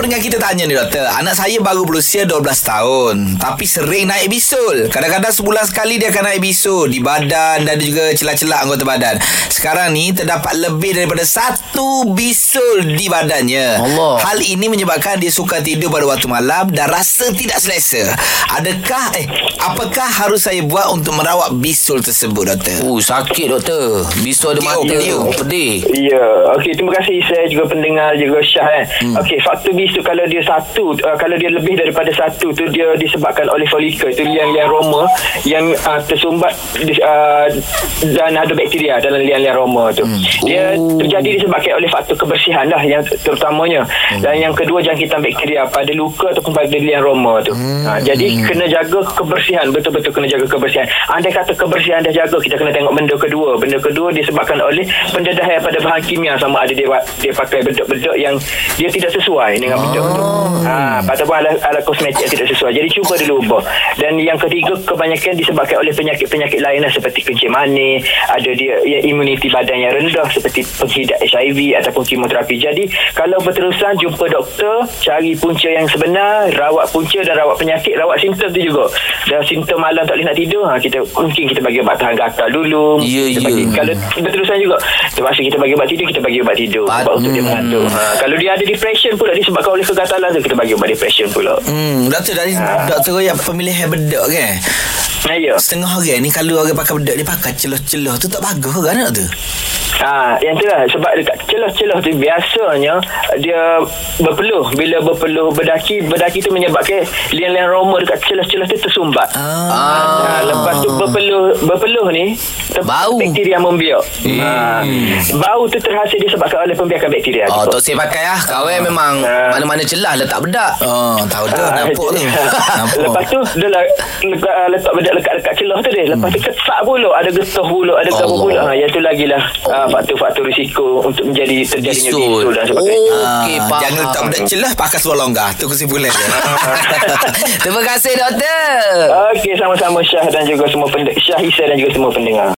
pendengar kita tanya ni doktor. Anak saya baru berusia 12 tahun Tapi sering naik bisul. Kadang-kadang sebulan sekali dia akan naik bisul. Di badan dan juga celah-celah anggota badan. Sekarang ni terdapat lebih daripada satu bisul di badannya. Allah. Hal ini menyebabkan dia suka tidur pada waktu malam Dan rasa tidak selesa. Adakah eh Apakah harus saya buat untuk merawat bisul tersebut doktor? Oh, sakit doktor. Bisu ada mata. pedih. Pedih. Ya, okey terima kasih saya juga pendengar juga Syah kan. Hmm. Okey, faktor bisu kalau dia satu uh, kalau dia lebih daripada satu tu dia disebabkan oleh folikel tu liang-liang roma yang uh, tersumbat uh, dan ada bakteria dalam liang-liang roma tu. Hmm. Dia Oh. terjadi disebabkan oleh faktor kebersihan lah yang terutamanya. Hmm. Dan yang kedua jangkitan bakteria pada luka ataupun pada liang roma tu. Hmm. Ha, jadi kena jaga kebersihan, betul-betul kena jaga kebersihan. Andai kata kebersihan dah jaga, kita kena tengok benda kedua. Benda kedua disebabkan oleh pendedahan pada bahan kimia sama ada dia dia pakai bedok-bedok yang dia tidak sesuai dengan bedok tu. Ha, ataupun alat, alat kosmetik yang tidak sesuai. Jadi cuba dulu ubah. Dan yang ketiga kebanyakan disebabkan oleh penyakit-penyakit lain lah seperti kencing manis, ada dia ya, imuniti badan yang rendah seperti penghidat HIV ataupun kemoterapi. Jadi kalau berterusan jumpa doktor, cari punca yang sebenar, rawat punca dan rawat penyakit, rawat simptom tu juga. Dan simptom malam tak boleh nak tidur, ha, kita mungkin kita bagi ubat tahan gatal dulu. Ya, Kita ya. bagi- Kalau berterusan juga, terpaksa kita bagi ubat tidur, kita bagi ubat tidur. Pat- Sebab untuk dia mengantuk. Ha, kalau dia ada depression pula disebabkan oleh kegatalan tu, kita bagi ubat depression pula. Hmm, doktor dari doktor royak pemilihan bedok kan? Ha, ya. Setengah orang ni kalau orang pakai bedak dia pakai celah-celah tu tak bagus kan tak tu? Ha, yang tu lah sebab dekat celah-celah tu biasanya dia berpeluh bila berpeluh berdaki berdaki tu menyebabkan liang-liang roma dekat celah-celah tu tersumbat. Ah. Ha, lepas tu berpeluh berpeluh ni ter- Bau. bakteria membiak. Ha, bau tu terhasil disebabkan oleh pembiakan bakteria. Oh, tu. saya pakai lah. Kawan memang Ah. mana-mana celah letak bedak. Oh, tahu dah Ah, nampak tu. Nampak. Lepas tu dia lah, letak bedak lekat-lekat celah tu dia. Lepas tu kesak pula, ada getah pula, ada Allah. pula. Ha, yang tu lagi lah ah, faktor-faktor risiko untuk menjadi terjadinya Bisul. bisul dan sebagainya. Oh. Ah, Okey, faham. jangan letak bedak celah pakai seluar longgar. Tu kesimpulan dia. Terima kasih doktor. Okey, sama-sama Syah dan juga semua pendengar. Syah Isa dan juga semua pendengar.